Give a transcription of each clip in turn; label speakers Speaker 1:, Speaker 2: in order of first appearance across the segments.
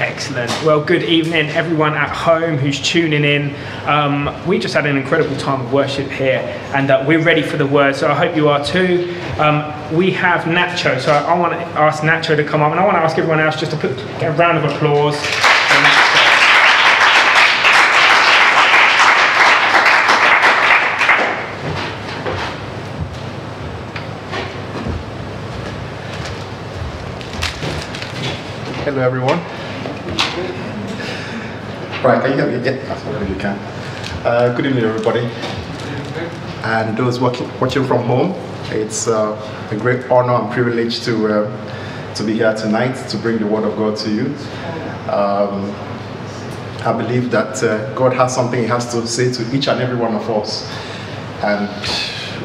Speaker 1: Excellent. Well, good evening, everyone at home who's tuning in. Um, we just had an incredible time of worship here, and uh, we're ready for the word. So I hope you are too. Um, we have Nacho, so I, I want to ask Nacho to come up, and I want to ask everyone else just to put a round of applause.
Speaker 2: Hello, everyone. Right, can you hear me? Yeah, that's what you can. Uh, good evening, everybody. And those watching, watching from home, it's uh, a great honor and privilege to, uh, to be here tonight to bring the Word of God to you. Um, I believe that uh, God has something He has to say to each and every one of us. And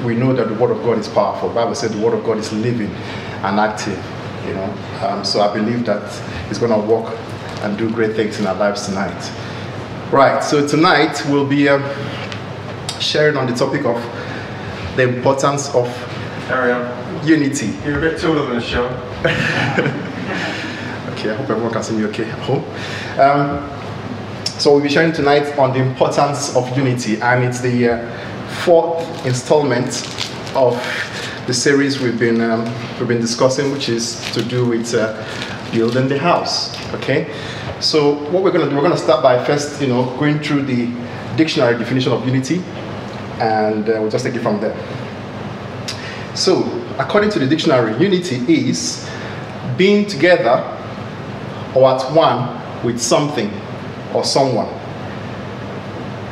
Speaker 2: we know that the Word of God is powerful. The Bible said the Word of God is living and active. You know, um, so I believe that He's going to work and do great things in our lives tonight. Right. So tonight we'll be um, sharing on the topic of the importance of unity.
Speaker 3: you're a bit taller than Sean.
Speaker 2: Okay, I hope everyone can see me okay at home. Um, so we'll be sharing tonight on the importance of unity, and it's the uh, fourth installment of the series we've been um, we've been discussing, which is to do with uh, building the house. Okay, so what we're going to do, we're going to start by first, you know, going through the dictionary definition of unity, and uh, we'll just take it from there. So, according to the dictionary, unity is being together or at one with something or someone.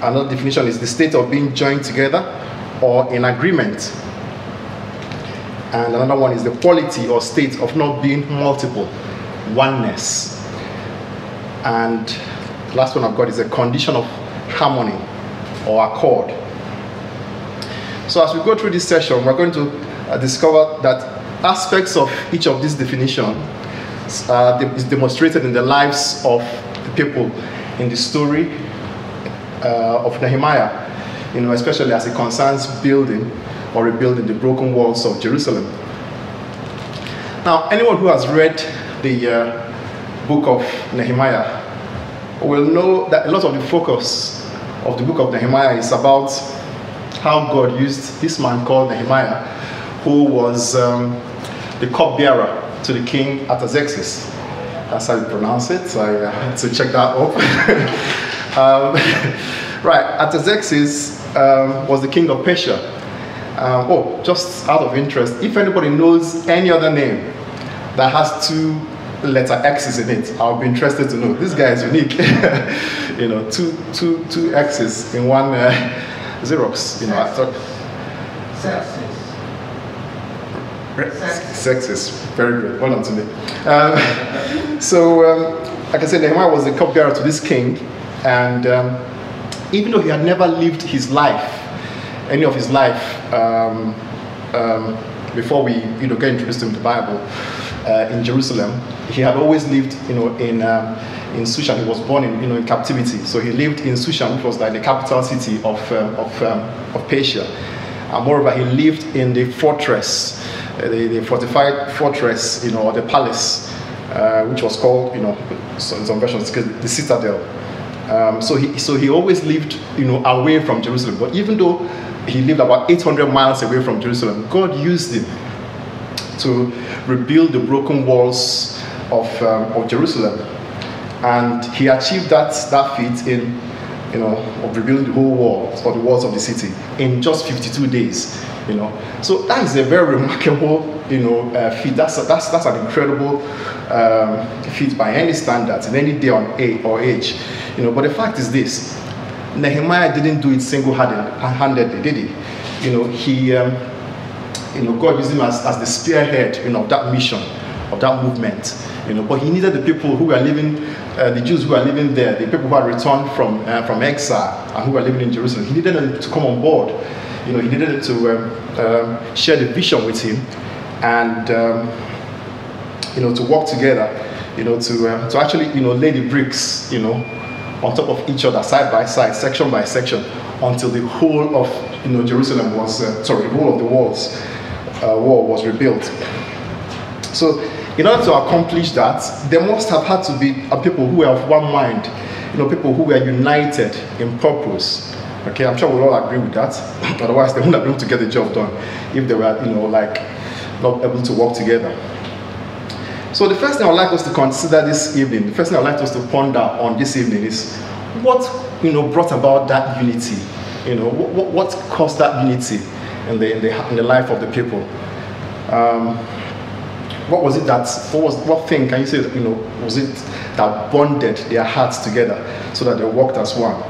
Speaker 2: Another definition is the state of being joined together or in agreement. And another one is the quality or state of not being multiple, oneness. And the last one I've got is a condition of harmony or accord. So as we go through this session, we're going to uh, discover that aspects of each of these definitions uh, is demonstrated in the lives of the people in the story uh, of Nehemiah, you know, especially as it concerns building or rebuilding the broken walls of Jerusalem. Now, anyone who has read the uh, book of Nehemiah We'll know that a lot of the focus of the book of Nehemiah is about how God used this man called Nehemiah, who was um, the cupbearer to the king Artaxerxes. That's how you pronounce it. So I uh, had to check that up. um, right, Artaxerxes um, was the king of Persia. Um, oh, just out of interest, if anybody knows any other name that has two letter X's in it, I'll be interested to know. This guy is unique. you know, two, two, two X's in one uh, Xerox. You know, I thought sexist. Very good. Well done to me. Um, so, um, like I said, Nehemiah was the cupbearer to this king, and um, even though he had never lived his life, any of his life, um, um, before we you know get introduced to him to the Bible uh, in Jerusalem, he had always lived you know in um, in Shushan. He was born in you know in captivity, so he lived in Shushan, which was like the capital city of um, of um, of Persia. And moreover, he lived in the fortress, uh, the, the fortified fortress, you know, or the palace, uh, which was called, you know, in some versions, the citadel. Um, so he so he always lived, you know, away from Jerusalem. But even though he lived about 800 miles away from Jerusalem, God used him to rebuild the broken walls of, um, of Jerusalem. And he achieved that, that feat in, you know, of rebuilding the whole wall or the walls of the city in just 52 days, you know. So that is a very remarkable, you know, uh, feat. That's, a, that's, that's an incredible um, feat by any standards in any day on a, or age, you know. But the fact is this, Nehemiah didn't do it single-handedly, did he? You know, he, um, you know, God used him as, as the spearhead, you know, of that mission, of that movement, you know. But he needed the people who were living, uh, the Jews who were living there, the people who had returned from uh, from exile and who were living in Jerusalem. He needed them to come on board. You know, he needed them to um, um, share the vision with him, and um, you know, to work together. You know, to uh, to actually, you know, lay the bricks, you know, on top of each other, side by side, section by section, until the whole of you know Jerusalem was uh, sorry, the whole of the walls uh, wall was rebuilt. So in order to accomplish that, there must have had to be a people who were of one mind, you know, people who were united in purpose. Okay, I'm sure we'll all agree with that. Otherwise, they wouldn't have been able to get the job done if they were, you know, like not able to work together. So the first thing I'd like us to consider this evening, the first thing I'd like us to ponder on this evening is what you know brought about that unity. You know, what, what caused that unity in the, in the in the life of the people. Um, what was it that what was what thing can you say you know was it that bonded their hearts together so that they worked as one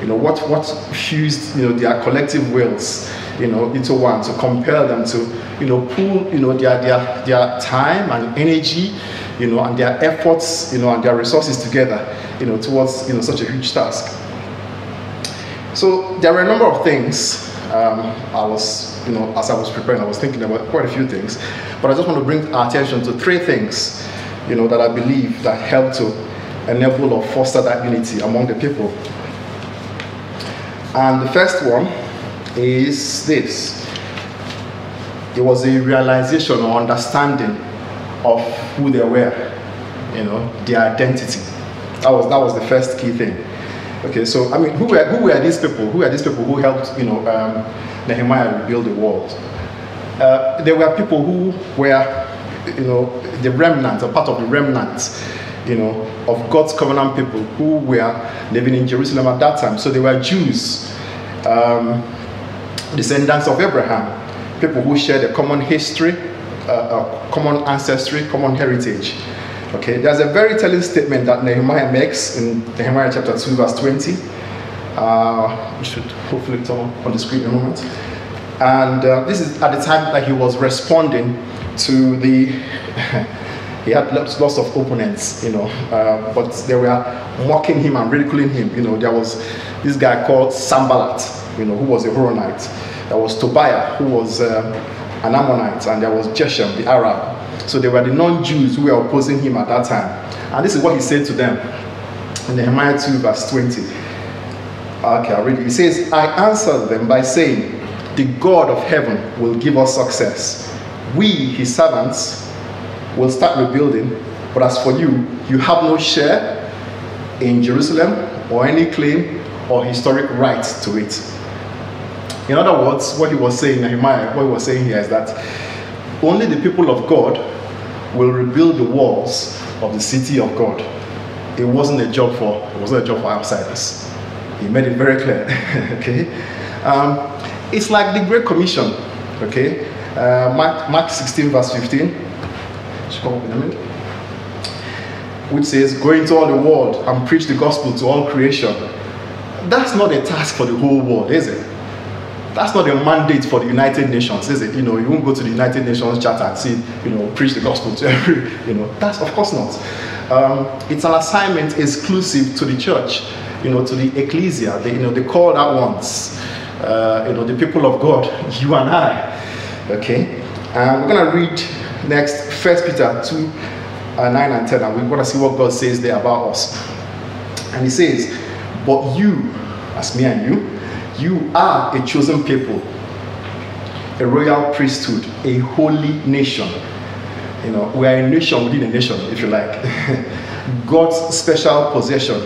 Speaker 2: you know what what fused you know their collective wills you know into one to compel them to you know pool you know their their their time and energy you know and their efforts you know and their resources together you know towards you know such a huge task so there were a number of things um, I was, you know, as I was preparing, I was thinking about quite a few things, but I just want to bring our attention to three things, you know, that I believe that help to enable or foster that unity among the people. And the first one is this. It was a realization or understanding of who they were, you know, their identity. That was that was the first key thing. Okay, so I mean, who were who were these people? Who are these people who helped you know um, Nehemiah rebuild the walls? Uh, there were people who were you know the remnant, or part of the remnant, you know, of God's covenant people who were living in Jerusalem at that time. So they were Jews, um, descendants of Abraham, people who shared a common history, uh, a common ancestry, common heritage. Okay, there's a very telling statement that Nehemiah makes in Nehemiah chapter 2, verse 20. Uh, we should hopefully turn on the screen in a moment. And uh, this is at the time that he was responding to the. he had lots, lots of opponents, you know, uh, but they were mocking him and ridiculing him. You know, there was this guy called Sanballat, you know, who was a Horonite. There was Tobiah, who was um, an Ammonite, and there was Geshem, the Arab. So they were the non-Jews who were opposing him at that time. And this is what he said to them in Nehemiah 2, verse 20. Okay, I'll read it. He says, I answered them by saying, The God of heaven will give us success. We, his servants, will start rebuilding, but as for you, you have no share in Jerusalem or any claim or historic right to it. In other words, what he was saying, Nehemiah, what he was saying here is that only the people of God will rebuild the walls of the city of God. It wasn't a job for it wasn't a job for outsiders. He made it very clear. okay, um, it's like the Great Commission. Okay, uh, Mark, Mark 16 verse 15. Come up in a minute. Which says, "Go into all the world and preach the gospel to all creation." That's not a task for the whole world, is it? That's not a mandate for the United Nations, is it? You know, you won't go to the United Nations Charter and say, you know, preach the gospel to every, you know, that's of course not. Um, it's an assignment exclusive to the church, you know, to the ecclesia, the, you know, the called out ones, uh, you know, the people of God, you and I. Okay, and we're gonna read next First Peter two, uh, nine and ten, and we're gonna see what God says there about us. And He says, "But you, as me and you." You are a chosen people, a royal priesthood, a holy nation. You know, we are a nation within a nation, if you like. God's special possession.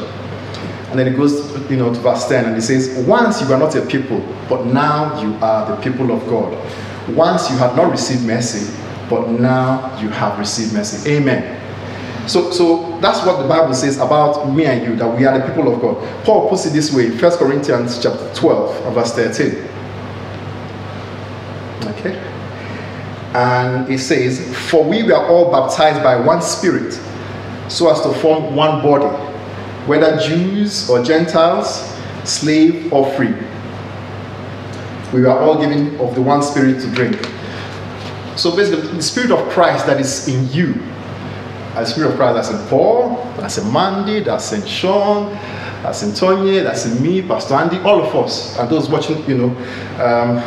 Speaker 2: And then it goes, you know, to verse 10, and it says, Once you were not a people, but now you are the people of God. Once you had not received mercy, but now you have received mercy. Amen. So, so that's what the Bible says about me and you, that we are the people of God. Paul puts it this way, 1 Corinthians chapter 12, verse 13. Okay? And it says, For we were all baptized by one spirit, so as to form one body, whether Jews or Gentiles, slave or free. We were all given of the one spirit to drink. So basically, the spirit of Christ that is in you as Spirit of Christ, that's in Paul, that's in Mandy, that's in Sean, that's in Tony, that's in me, Pastor Andy, all of us, and those watching, you know, um,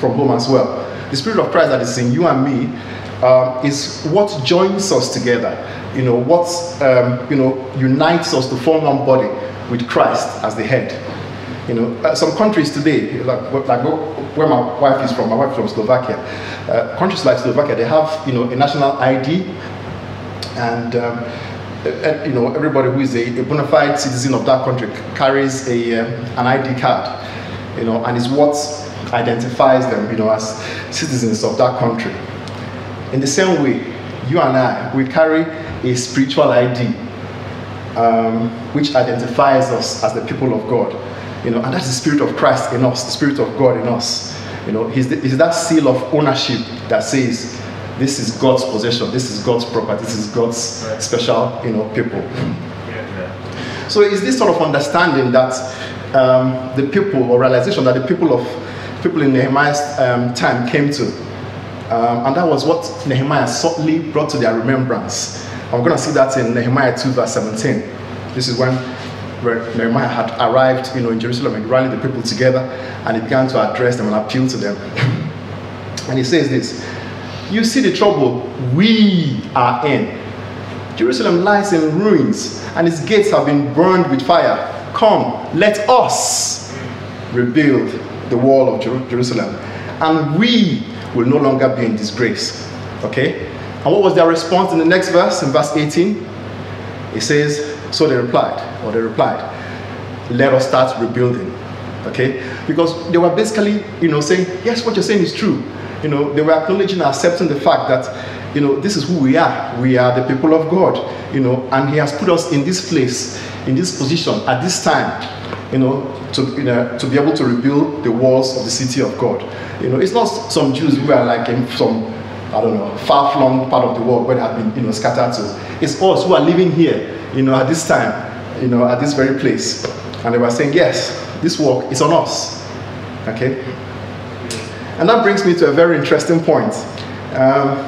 Speaker 2: from home as well. The Spirit of Christ that is in you and me um, is what joins us together. You know, what um, you know unites us to form one body with Christ as the head. You know, uh, some countries today, like, like where my wife is from, my wife is from Slovakia. Uh, countries like Slovakia, they have you know a national ID, and um, you know everybody who is a, a, bona fide citizen of that country carries a um, an ID card, you know, and is what identifies them, you know, as citizens of that country. In the same way, you and I, we carry a spiritual ID, um, which identifies us as the people of God. You know, and that's the Spirit of Christ in us, the Spirit of God in us. You know, he's that seal of ownership that says, this is God's possession, this is God's property, this is God's special, you know, people. So it's this sort of understanding that um, the people, or realization that the people of people in Nehemiah's um, time came to. Um, and that was what Nehemiah subtly brought to their remembrance. I'm going to see that in Nehemiah 2, verse 17. This is when Nehemiah had arrived you know, in Jerusalem and rallied the people together and he began to address them and appeal to them. and he says this You see the trouble we are in. Jerusalem lies in ruins and its gates have been burned with fire. Come, let us rebuild the wall of Jer- Jerusalem, and we will no longer be in disgrace. Okay? And what was their response in the next verse, in verse 18? It says, So they replied, or they replied, Let us start rebuilding. Okay? Because they were basically, you know, saying, Yes, what you're saying is true. You know, they were acknowledging and accepting the fact that, you know, this is who we are. We are the people of God, you know, and He has put us in this place, in this position, at this time, you know, to, you know, to be able to rebuild the walls of the city of God. You know, it's not some Jews who are like in some, I don't know, far-flung part of the world where they have been, you know, scattered to. It's us who are living here, you know, at this time, you know, at this very place. And they were saying, yes, this work is on us. Okay? And that brings me to a very interesting point. Um,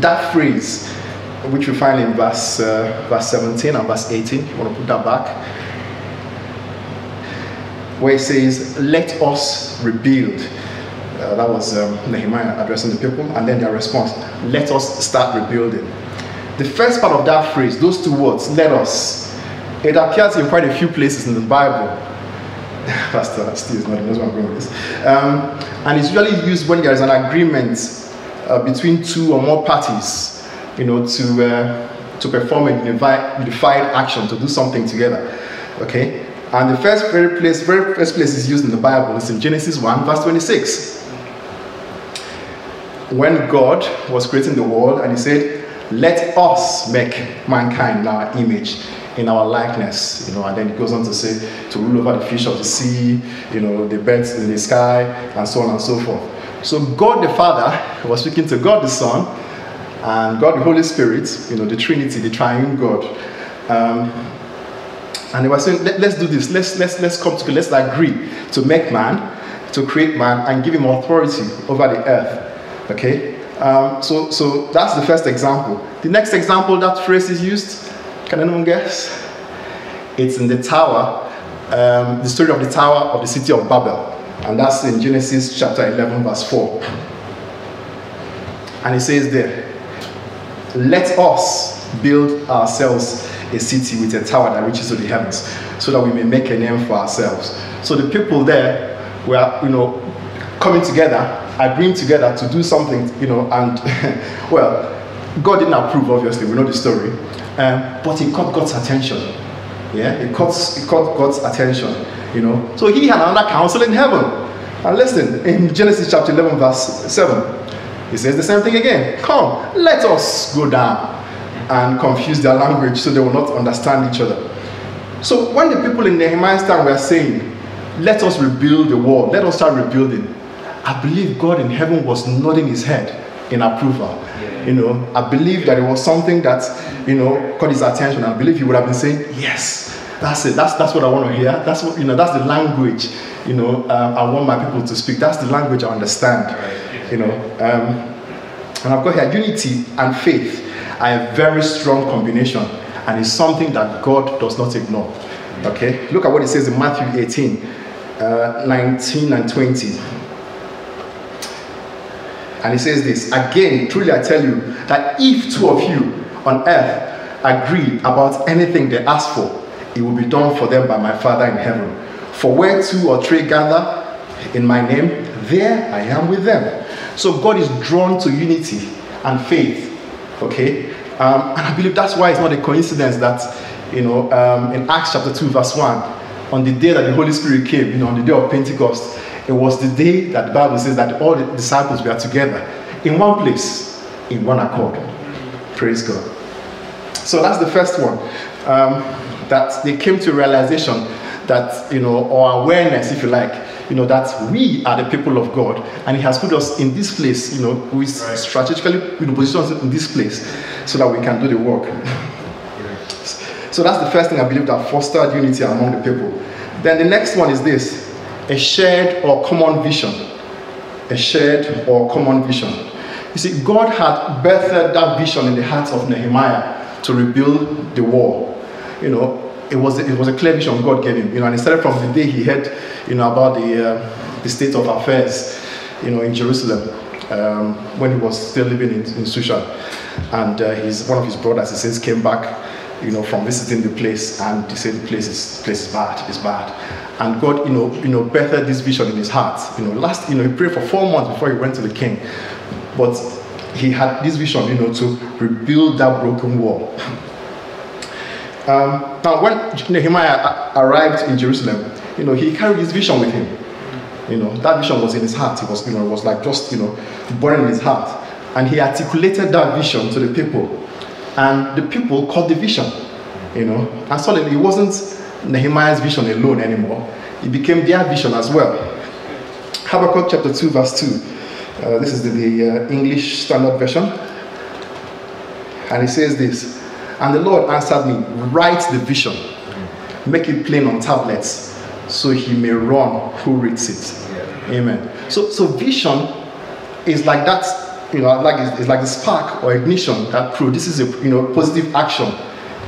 Speaker 2: that phrase, which we find in verse, uh, verse 17 and verse 18, you want to put that back where it says, Let us rebuild. Uh, that was um, Nehemiah addressing the people, and then their response, Let us start rebuilding. The first part of that phrase, those two words, let us, it appears in quite a few places in the Bible. Pastor Steve not knows where I'm going with this. Um, and it's usually used when there is an agreement uh, between two or more parties, you know, to, uh, to perform a unified, unified action, to do something together. Okay? And the first very place, very first place is used in the Bible is in Genesis 1, verse 26. When God was creating the world and he said, Let us make mankind in our image, in our likeness, you know, and then it goes on to say to rule over the fish of the sea, you know, the birds in the sky, and so on and so forth. So God the Father was speaking to God the Son and God the Holy Spirit, you know, the Trinity, the triune God. Um, and they were saying, Let, us do this. Let's, let's, let's come together. Let's agree to make man, to create man, and give him authority over the earth. Okay? Um, so, so that's the first example. The next example that phrase is used, can anyone guess? It's in the tower, um, the story of the tower of the city of Babel. And that's in Genesis chapter 11, verse 4. And it says there, Let us build ourselves a city with a tower that reaches to the heavens, so that we may make a name for ourselves. So the people there were, you know, coming together, agreeing together to do something, you know, and well, God didn't approve, obviously, we know the story, um, but it caught God's attention. Yeah, it caught, it caught God's attention, you know. So he had another counsel in heaven. And listen, in Genesis chapter 11, verse 7, he says the same thing again. Come, let us go down and confuse their language so they will not understand each other. So when the people in Nehemiah's time were saying, let us rebuild the wall, let us start rebuilding, I believe God in heaven was nodding his head in approval. You know, I believe that it was something that, you know, caught his attention. I believe he would have been saying, yes, that's it. That's, that's what I want to hear. That's what, you know, that's the language, you know, um, I want my people to speak. That's the language I understand, you know. Um, and I've got here unity and faith are a very strong combination and it's something that God does not ignore. Okay, look at what it says in Matthew 18, uh, 19 and 20. And he says this again, truly I tell you that if two of you on earth agree about anything they ask for, it will be done for them by my Father in heaven. For where two or three gather in my name, there I am with them. So God is drawn to unity and faith. Okay? Um, and I believe that's why it's not a coincidence that, you know, um, in Acts chapter 2, verse 1, on the day that the Holy Spirit came, you know, on the day of Pentecost, it was the day that the Bible says that all the disciples were together in one place, in one accord. Praise God. So that's the first one. Um, that they came to realization that, you know, or awareness, if you like, you know, that we are the people of God, and He has put us in this place, you know, we right. strategically you know, position in this place so that we can do the work. so that's the first thing I believe that fostered unity among the people. Then the next one is this a shared or common vision. A shared or common vision. You see, God had birthed that vision in the hearts of Nehemiah to rebuild the wall. You know, it was it was a clear vision God gave him. You know, and it started from the day he heard, you know, about the uh, the state of affairs, you know, in Jerusalem um, when he was still living in, in Shushan, and uh, his one of his brothers, he says, came back, you know, from visiting the place, and he said the place is place is bad, it's bad, and God, you know, you know, birthed this vision in his heart. You know, last, you know, he prayed for four months before he went to the king, but he had this vision, you know, to rebuild that broken wall. Um, now, when Nehemiah arrived in Jerusalem, you know, he carried his vision with him. You know, that vision was in his heart. It was, you know, it was like just, you know, burning in his heart. And he articulated that vision to the people. And the people caught the vision, you know. And suddenly it wasn't Nehemiah's vision alone anymore. It became their vision as well. Habakkuk chapter 2, verse 2. Uh, this is the, the uh, English Standard Version. And it says this and the Lord answered me, Write the vision, make it plain on tablets, so he may run who reads it. Yeah. Amen. So, so vision is like that, you know, like it's, it's like the spark or ignition that produces a you know positive action,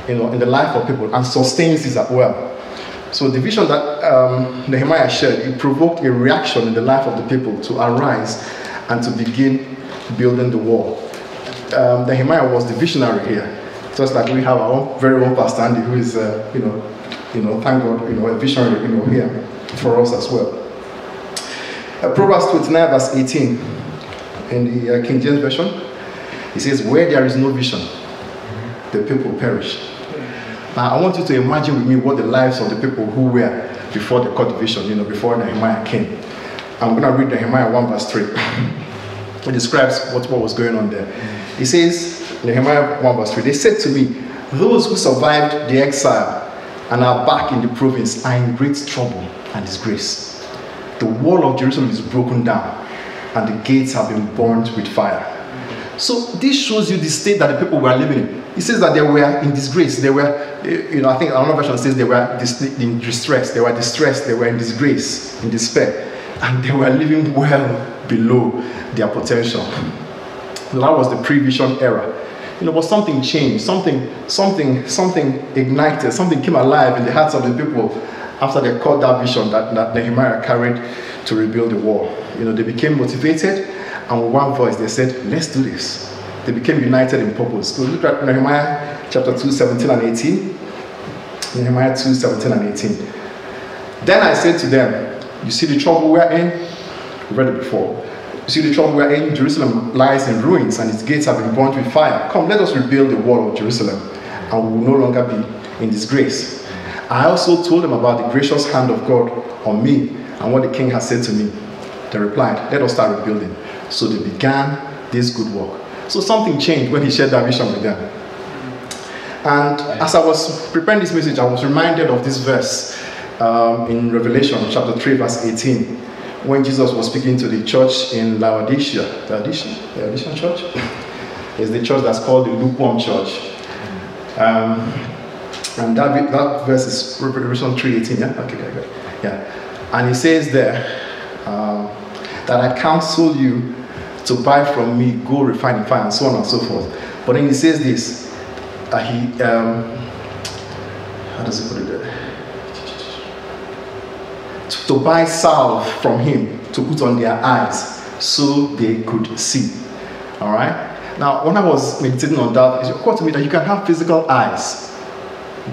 Speaker 2: you know, in the life of people and sustains it as well. So the vision that um, Nehemiah shared, it provoked a reaction in the life of the people to arise and to begin building the wall. Um, Nehemiah was the visionary here. Just like we have our own very own Pastor Andy, who is, uh, you know, you know, thank God, you know, a visionary, you know, here for us as well. Uh, Proverbs 29, verse 18, in the uh, King James Version, it says, Where there is no vision, the people perish. Now, I want you to imagine with me what the lives of the people who were before the court vision, you know, before Nehemiah came. I'm going to read Nehemiah 1, verse 3. it describes what, what was going on there. It says, Nehemiah 1 verse 3, they said to me, Those who survived the exile and are back in the province are in great trouble and disgrace. The wall of Jerusalem is broken down and the gates have been burned with fire. So this shows you the state that the people were living in. It says that they were in disgrace. They were, eh, you know, I think another version says they were in distress. They were distressed. They were in disgrace, in despair. And they were living well below their potential. That was the pre-vision era you know, but something changed, something, something, something ignited, something came alive in the hearts of the people after they caught that vision that, that Nehemiah carried to rebuild the wall. You know, they became motivated, and with one voice they said, let's do this. They became united in purpose. So look at Nehemiah chapter 2, 17 and 18. Nehemiah 2, 17 and 18. Then I said to them, you see the trouble we're in? We read it before. You see the trouble we're in? Jerusalem lies in ruins and its gates have been burnt with fire. Come, let us rebuild the wall of Jerusalem and we will no longer be in disgrace. I also told them about the gracious hand of God on me and what the king has said to me. They replied, Let us start rebuilding. So they began this good work. So something changed when he shared that vision with them. And as I was preparing this message, I was reminded of this verse um, in Revelation chapter 3, verse 18 when Jesus was speaking to the church in Laodicea, Laodicea, Laodicean church, is the church that's called the lukewarm church. Um, and that, that verse is Revelation 3.18, yeah? Okay, okay. Yeah. And he says there um, that I counsel you to buy from me gold refined in fire and so on and so forth. But then he says this, uh, he, um, how does he put it there? to buy salve from him to put on their eyes so they could see. All right? Now, when I was meditating on that, it occurred to me that you can have physical eyes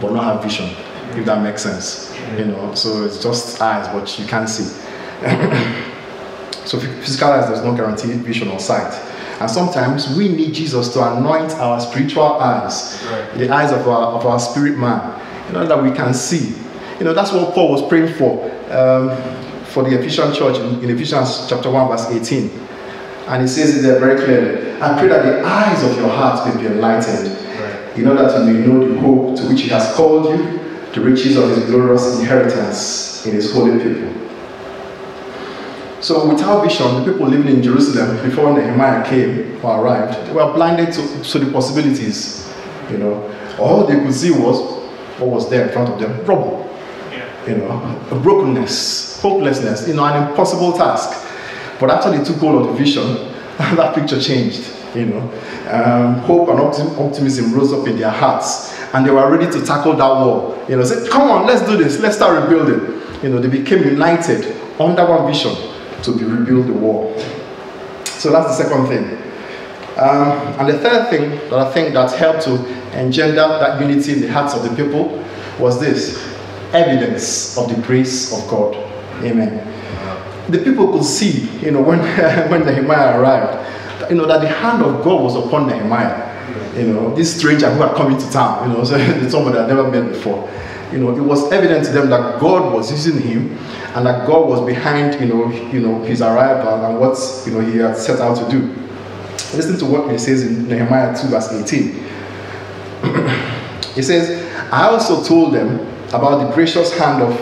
Speaker 2: but not have vision. If that makes sense. You know, so it's just eyes, but you can't see. so physical eyes does not guarantee vision or sight. And sometimes we need Jesus to anoint our spiritual eyes, right. the eyes of our, of our spirit man, you know, that we can see. You know, that's what Paul was praying for, um, for the Ephesian church in, in Ephesians chapter 1, verse 18. And he says it there very clearly. I pray that the eyes of your heart may be enlightened, right. in order that you may know the hope to which he has called you, the riches of his glorious inheritance in his holy people. So without vision, the people living in Jerusalem before Nehemiah came or arrived, they were blinded to, to the possibilities. You know, all they could see was what was there in front of them, rubble. Yeah. You know, brokenness, hopelessness, you know, an impossible task. But after they took hold of the vision, that picture changed. You know, um, hope and optimism rose up in their hearts, and they were ready to tackle that wall. You know, say, "Come on, let's do this. Let's start rebuilding." You know, they became united under one vision to rebuild the wall. So that's the second thing. Um, and the third thing that I think that helped to engender that unity in the hearts of the people was this evidence of the grace of God. Amen the people could see, you know, when, when Nehemiah arrived, you know, that the hand of God was upon Nehemiah. You know, this stranger who had come into town, you know, so somebody I'd never met before. You know, it was evident to them that God was using him and that God was behind, you know, you know, his arrival and what, you know, he had set out to do. Listen to what he says in Nehemiah 2, verse 18. he says, I also told them about the gracious hand of,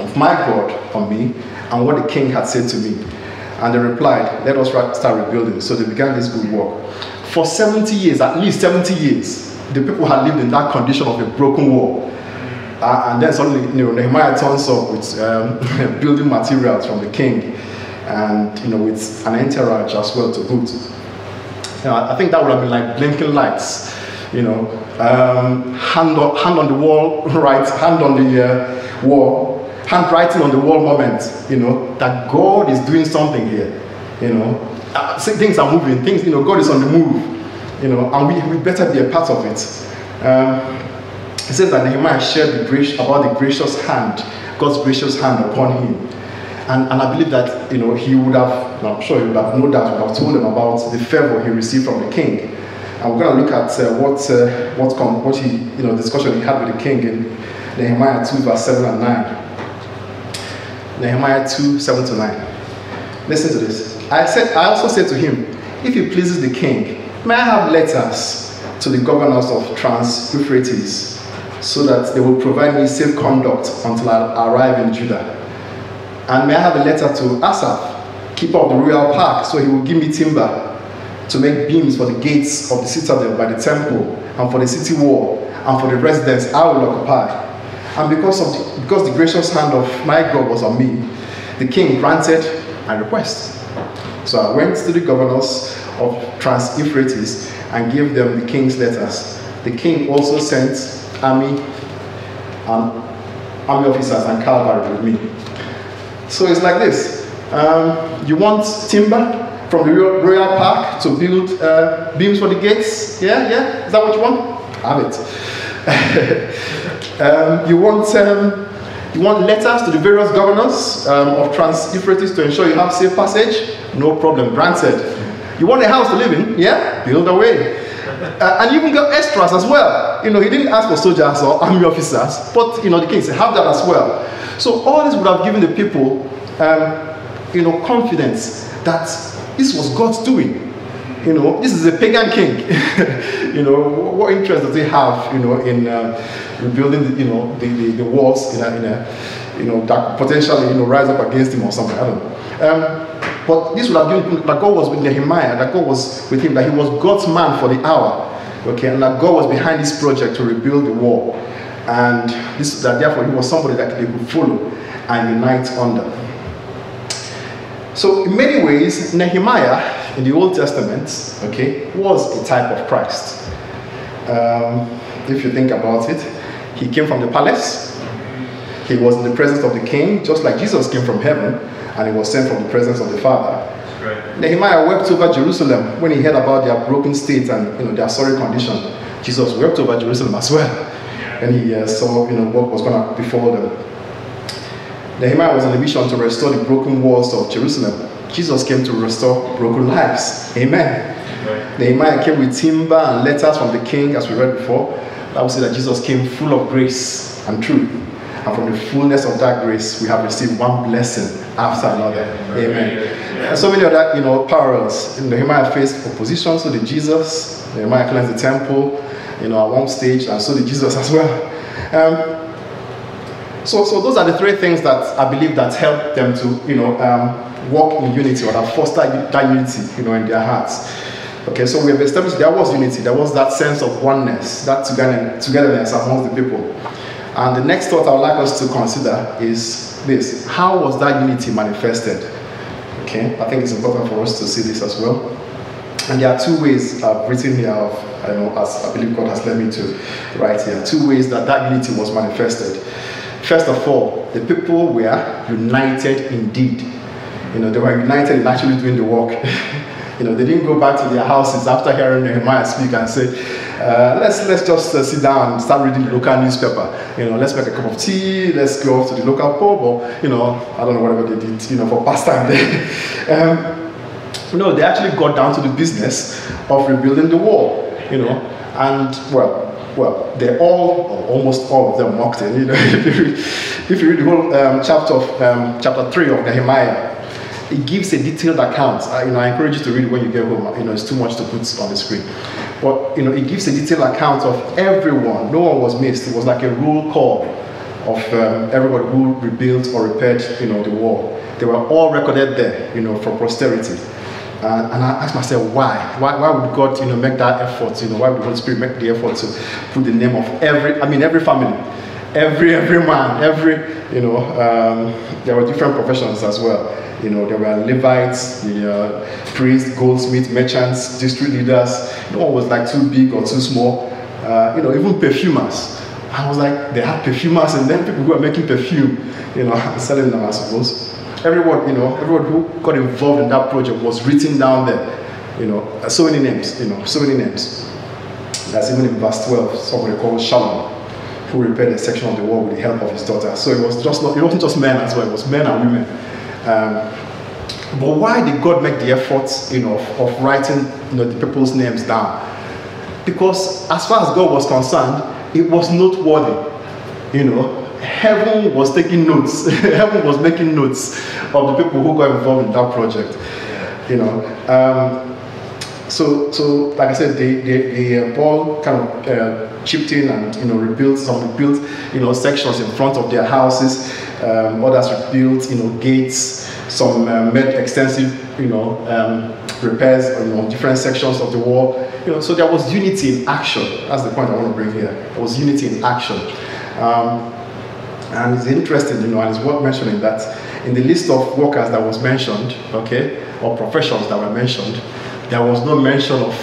Speaker 2: of my God on me and what the king had said to me. And they replied, Let us start rebuilding. So they began this good work. For 70 years, at least 70 years, the people had lived in that condition of a broken wall. Uh, and then suddenly, you know, Nehemiah turns up with um, building materials from the king and, you know, with an entourage as well to boot. I think that would have been like blinking lights, you know, um, hand, on, hand on the wall, right, hand on the uh, wall, handwriting on the wall moment, you know, that God is doing something here, you know. Uh, things are moving, things, you know, God is on the move, you know, and we, we better be a part of it. Um, it says that Nehemiah shared the grace, about the gracious hand, God's gracious hand upon him. And, and I believe that, you know, he would have, I'm sure he would have no doubt, would have told them about the favor he received from the king. And we're going to look at uh, what, uh, what, what he, you know, discussion he had with the king in Nehemiah 2, verse 7 and 9. Nehemiah 2 7 to 9. Listen to this. I said, I also said to him, If it pleases the king, may I have letters to the governors of Trans Euphrates, so that they will provide me safe conduct until I arrive in Judah. And may I have a letter to Asaph, keeper of the royal park, so he will give me timber to make beams for the gates of the citadel by the temple, and for the city wall, and for the residence I will occupy and because of the, because the gracious hand of my God was on me, the king granted my request. So I went to the governors of Trans Euphrates and gave them the king's letters. The king also sent army um, army officers and cavalry with me. So it's like this. Um, you want timber from the royal park to build uh, beams for the gates? Yeah, yeah? Is that what you want? Have it. Um, you want um, you want letters to the various governors um, of Trans Euphrates to ensure you have safe passage? No problem, granted. You want a house to live in? Yeah, build away. Uh, and you even got extras as well. You know, he didn't ask for soldiers or army officers, but you know, the king said, have that as well. So all this would have given the people, um, you know, confidence that this was God's doing. You know, this is a pagan king. you know, what interest does he have, you know, in uh, rebuilding, the, you know, the, the, the, walls in a, in a, you know, that potentially, you know, rise up against him or something. I don't know. Um, but this would have given that God was with Nehemiah, that God was with him, that he was God's man for the hour. Okay, and that God was behind this project to rebuild the wall. And this that therefore he was somebody that they could follow and unite under. So in many ways, Nehemiah in the Old Testament, okay, was a type of Christ. Um, if you think about it, he came from the palace. He was in the presence of the king, just like Jesus came from heaven, and he was sent from the presence of the Father. Right. Nehemiah wept over Jerusalem when he heard about their broken state and you know their sorry condition. Jesus wept over Jerusalem as well. when he uh, saw you know what was going to befall them. Nehemiah was on a mission to restore the broken walls of Jerusalem. Jesus came to restore broken lives. Amen. Right. Nehemiah came with timber and letters from the king, as we read before. I would say that Jesus came full of grace and truth. And from the fullness of that grace, we have received one blessing after another. Amen. And so many other, you know, parallels. Nehemiah faced opposition, so did Jesus. Nehemiah cleansed the temple, you know, at one stage, and so did Jesus as well. Um, so, so those are the three things that I believe that help them to, you know, um, walk in unity or that foster that unity, you know, in their hearts. Okay, so we have established there was unity, there was that sense of oneness, that togetherness amongst the people. And the next thought I would like us to consider is this how was that unity manifested? Okay, I think it's important for us to see this as well. And there are two ways I've written here of, I know, as I believe God has led me to write here, two ways that that unity was manifested. First of all, the people were united indeed. You know, they were united in actually doing the work. you know, they didn't go back to their houses after hearing Nehemiah speak and say, uh, let's let's just uh, sit down and start reading the local newspaper. You know, let's make a cup of tea. Let's go off to the local pub, or you know, I don't know whatever they did. You know, for pastime there. um, no, they actually got down to the business of rebuilding the wall. You know, and well, well, they all, or almost all of them mocked. You know, if you read, if you read the whole um, chapter of um, chapter three of Nehemiah, it gives a detailed account. I, you know, I encourage you to read when you get home. You know, it's too much to put on the screen. But you know, it gives a detailed account of everyone. No one was missed. It was like a roll call of um, everybody who rebuilt or repaired, you know, the wall. They were all recorded there, you know, for posterity. Uh, and I asked myself, why? why? Why would God, you know, make that effort? You know, why would the Holy Spirit make the effort to put the name of every, I mean, every family, every every man, every, you know, um, there were different professions as well. You know, there were Levites, the uh, priests, goldsmiths, merchants, district leaders. No one was like too big or too small. Uh, you know, even perfumers. I was like, they had perfumers and then people who were making perfume, you know, selling them, I suppose. Everyone, you know, everyone who got involved in that project was written down there. You know, so many names, you know, so many names. That's even in verse 12, somebody called Shallum, who repaired a section of the wall with the help of his daughter. So it was just not, it wasn't just men as well, it was men and women. Um, but why did God make the effort, you know, of, of writing you know, the people's names down? Because as far as God was concerned, it was noteworthy. You know, heaven was taking notes. heaven was making notes of the people who got involved in that project. You know, um, so so like I said, they they, they uh, Paul kind of uh, chipped in and you know rebuilt some rebuilt you know sections in front of their houses. Um, others rebuilt you know gates. Some uh, made extensive you know um, repairs on, on different sections of the wall. You know, so there was unity in action. That's the point I want to bring here. There was unity in action. Um, and it's interesting, you know, and it's worth mentioning that in the list of workers that was mentioned, okay, or professions that were mentioned, there was no mention of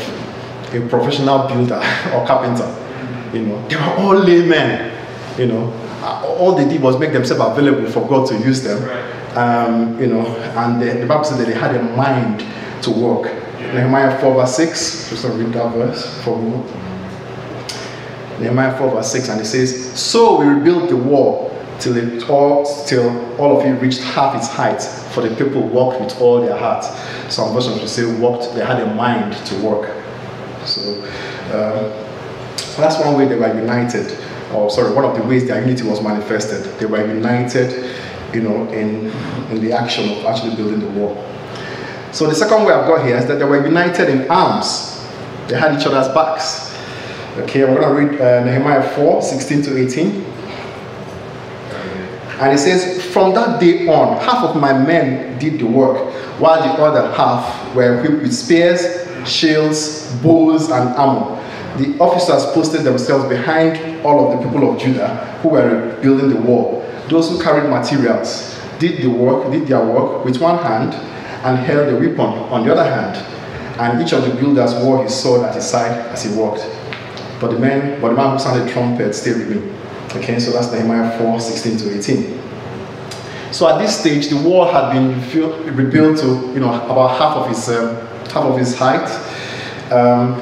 Speaker 2: a professional builder or carpenter. You know, they were all laymen. You know, all they did was make themselves available for God to use them. Um, you know, and the, the Bible said that they had a mind to work. Yeah. Nehemiah 4 verse 6, just read that verse for me. Nehemiah 4 verse 6, and it says, So we rebuilt the wall till it all till all of it reached half its height, for the people walked with all their heart. Some versions will say walked, they had a mind to work. So um, that's one way they were united. Or sorry, one of the ways their unity was manifested. They were united, you know, in in the action of actually building the wall. So the second way I've got here is that they were united in arms. They had each other's backs. Okay, I'm going to read uh, Nehemiah 4, 16 to 18. And he says, From that day on, half of my men did the work, while the other half were equipped with spears, shields, bows, and armor. The officers posted themselves behind all of the people of Judah who were building the wall. Those who carried materials did the work, did their work with one hand and held a weapon on the other hand. And each of the builders wore his sword at his side as he walked. But the man, but the man who sounded trumpet stayed with me. Okay, so that's Nehemiah 4, 16 to 18. So at this stage, the wall had been rebuilt to you know about half of its um, half of its height, um,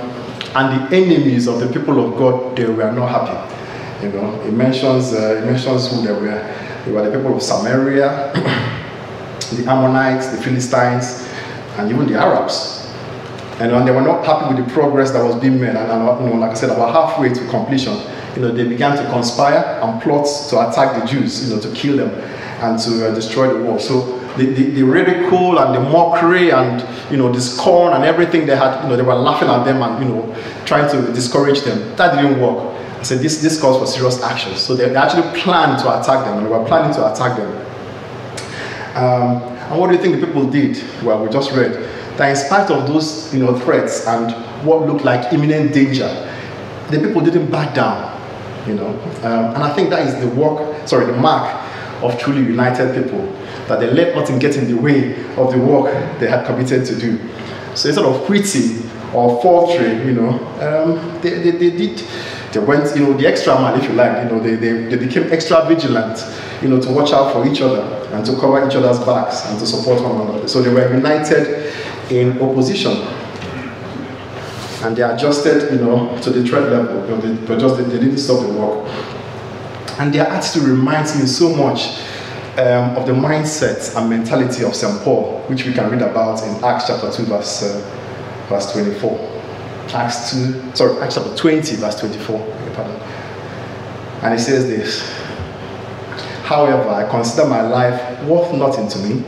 Speaker 2: and the enemies of the people of God they were not happy. You know, it mentions, uh, it mentions who they were. They were the people of Samaria, the Ammonites, the Philistines, and even the Arabs. And when they were not happy with the progress that was being made, and, and you know, like I said, about halfway to completion, you know, they began to conspire and plot to attack the Jews, you know, to kill them and to uh, destroy the wall. So the, the, the, ridicule and the mockery and you know the scorn and everything they had, you know, they were laughing at them and you know trying to discourage them. That didn't work. I said this this calls for serious action. So they, they actually planned to attack them and they were planning to attack them. Um, and what do you think the people did? Well, we just read that in spite of those you know threats and what looked like imminent danger, the people didn't back down. You know, um, and I think that is the work, sorry, the mark of truly united people that they let nothing get in the way of the work they had committed to do. So instead of quitting or faltering, you know, um, they, they, they, did, they went, you know, the extra mile, if you like, you know, they, they, they became extra vigilant, you know, to watch out for each other and to cover each other's backs and to support one another. So they were united in opposition. And they adjusted, you know, to the threat level. They, they just they, they didn't stop the work. And their attitude reminds me so much um, of the mindset and mentality of St. Paul, which we can read about in Acts chapter 2, verse, uh, verse 24. Acts 2, sorry, Acts chapter 20, verse 24. Pardon. And he says this However, I consider my life worth nothing to me.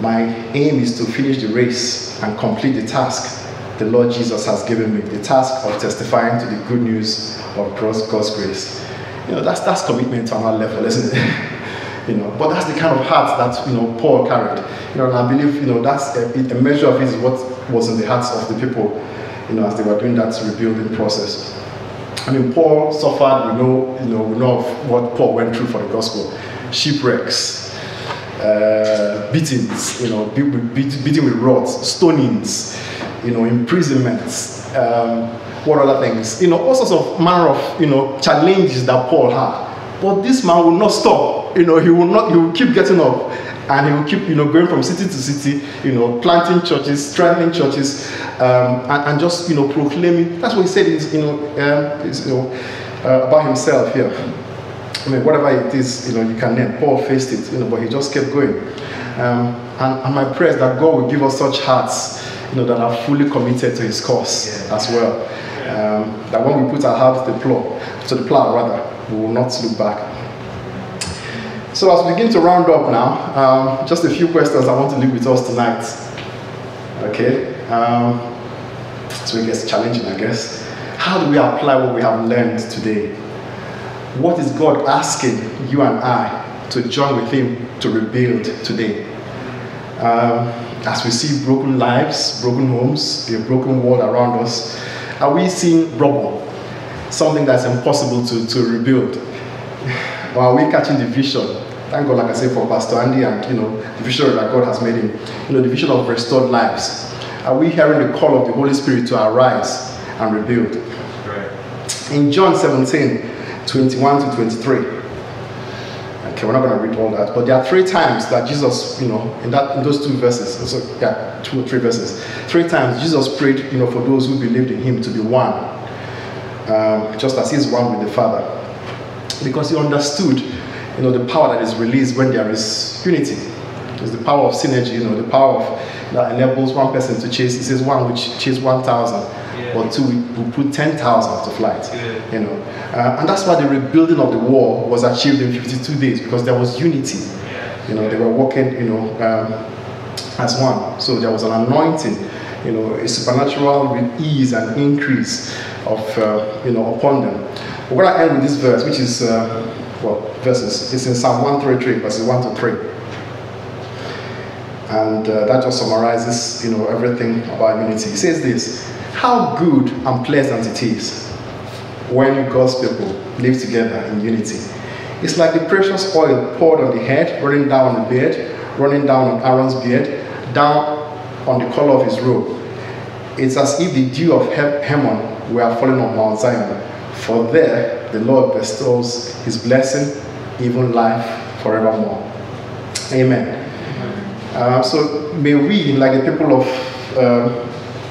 Speaker 2: My aim is to finish the race and complete the task the Lord Jesus has given me the task of testifying to the good news of God's grace. You know, that's, that's commitment to another level, isn't it? You know, but that's the kind of heart that you know Paul carried. You know, and I believe you know that's a, a measure of his what was in the hearts of the people. You know, as they were doing that rebuilding process. I mean, Paul suffered. We know, you know, we know of what Paul went through for the gospel: shipwrecks, uh, beatings, you know, beating with rods, stonings, you know, imprisonments. Um, what other things? You know, all sorts of manner of you know challenges that Paul had. But this man will not stop you know, he will not, he will keep getting up and he will keep, you know, going from city to city, you know, planting churches, strengthening churches, um, and, and, just, you know, proclaiming. That's what he said, is, you know, um, you know uh, about himself here. I mean, whatever it is, you know, you can name. Paul faced it, you know, but he just kept going. Um, and, and, my prayer is that God will give us such hearts, you know, that are fully committed to His cause as well. Um, that when we put our heart to the plow, to the plow rather, we will not look back. So as we begin to round up now, um, just a few questions I want to leave with us tonight. Okay, um, so it gets challenging, I guess. How do we apply what we have learned today? What is God asking you and I to join with Him to rebuild today? Um, as we see broken lives, broken homes, the broken world around us, are we seeing rubble? Something that's impossible to, to rebuild? Or are we catching the vision thank God, like I said, for Pastor Andy and you know the vision that God has made him, you know, the vision of restored lives. Are we hearing the call of the Holy Spirit to arise and rebuild? Right. In John 17, 21 to 23. Okay, we're not going to read all that, but there are three times that Jesus, you know, in that in those two verses, so yeah, two or three verses, three times Jesus prayed, you know, for those who believed in Him to be one, um, just as He's one with the Father, because He understood you know, the power that is released when there is unity. It's the power of synergy, you know, the power of, that enables one person to chase, it says one which chase 1,000, yeah. or two we put 10,000 to flight, yeah. you know. Uh, and that's why the rebuilding of the wall was achieved in 52 days, because there was unity. You know, they were working, you know, um, as one. So there was an anointing, you know, a supernatural with ease and increase of, uh, you know, upon them. We're going to end with this verse, which is uh, well, verses. It's in Psalm 133, verses 1 to 3. And uh, that just summarizes, you know, everything about unity. He says this, how good and pleasant it is when God's people live together in unity. It's like the precious oil poured on the head, running down on the beard, running down on Aaron's beard, down on the collar of his robe. It's as if the dew of Hermon were falling on Mount Zion. For there the Lord bestows his blessing, even life forevermore. Amen. Uh, so may we, like the people of uh,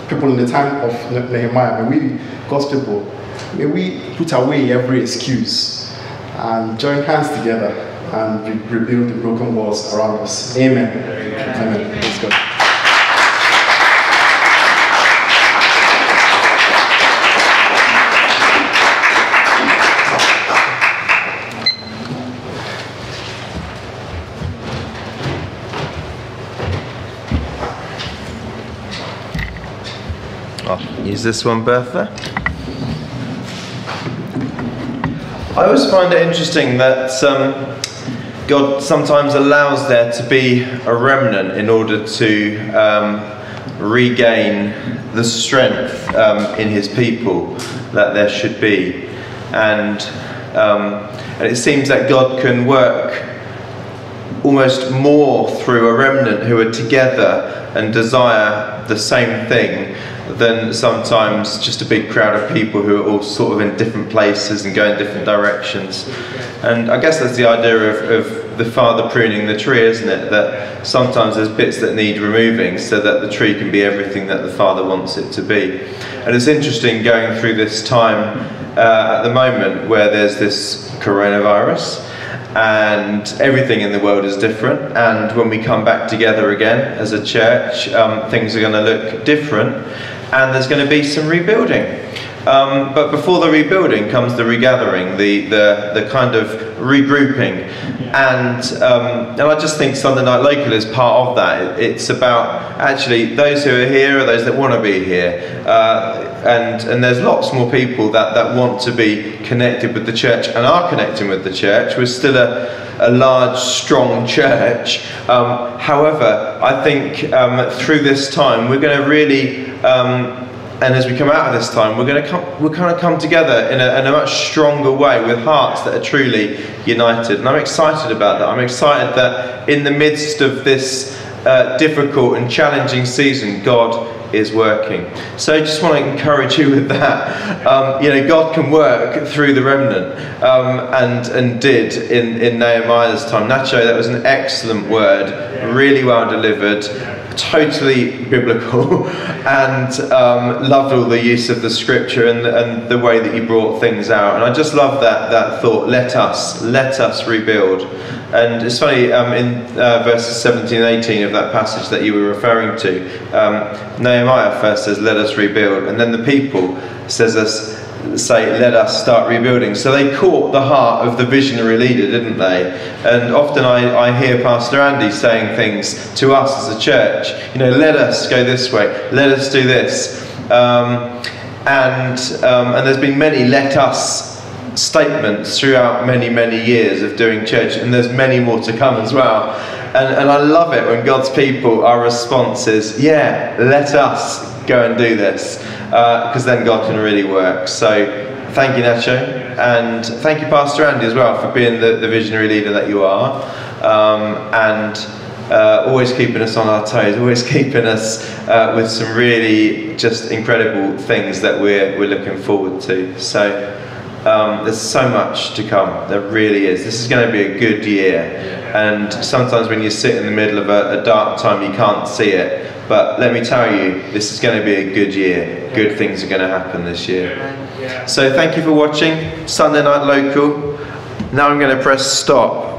Speaker 2: people in the time of Nehemiah, may we, God's people, may we put away every excuse and join hands together and re- rebuild the broken walls around us. Amen. Amen. Let's go.
Speaker 4: I'll use this one, Bertha. I always find it interesting that um, God sometimes allows there to be a remnant in order to um, regain the strength um, in His people that there should be. And, um, and it seems that God can work almost more through a remnant who are together and desire the same thing than sometimes just a big crowd of people who are all sort of in different places and go in different directions. And I guess that's the idea of, of the father pruning the tree, isn't it? That sometimes there's bits that need removing so that the tree can be everything that the father wants it to be. And it's interesting going through this time uh, at the moment where there's this coronavirus and everything in the world is different. And when we come back together again as a church, um, things are going to look different, and there's going to be some rebuilding. Um, but before the rebuilding comes the regathering, the, the, the kind of regrouping. And, um, and I just think Sunday Night Local is part of that. It's about actually those who are here are those that want to be here. Uh, and, and there's lots more people that, that want to be connected with the church and are connecting with the church. We're still a, a large, strong church. Um, however, I think um, through this time we're going to really um, and as we come out of this time, we're going to come, we're kind of come together in a, in a, much stronger way with hearts that are truly united. And I'm excited about that. I'm excited that in the midst of this uh, difficult and challenging season, God is working. So I just want to encourage you with that. Um, you know, God can work through the remnant, um, and and did in in Nehemiah's time. Nacho, that was an excellent word, really well delivered totally biblical and um, loved all the use of the scripture and, and the way that you brought things out. And I just love that, that thought, let us, let us rebuild. And it's funny, um, in uh, verses 17 and 18 of that passage that you were referring to, um, Nehemiah first says, let us rebuild. And then the people says us, say, let us start rebuilding. So they caught the heart of the visionary leader, didn't they? And often I, I hear Pastor Andy saying things to us as a church, you know, let us go this way, let us do this. Um, and, um, and there's been many let us statements throughout many, many years of doing church, and there's many more to come as well. And, and I love it when God's people, our response is, yeah, let us go and do this because uh, then God can really work. So thank you, Nacho, and thank you, Pastor Andy, as well, for being the, the visionary leader that you are, um, and uh, always keeping us on our toes, always keeping us uh, with some really just incredible things that we're, we're looking forward to. So um, there's so much to come. There really is. This is going to be a good year. And sometimes when you sit in the middle of a, a dark time, you can't see it. But let me tell you, this is going to be a good year. Good things are going to happen this year. So thank you for watching Sunday Night Local. Now I'm going to press stop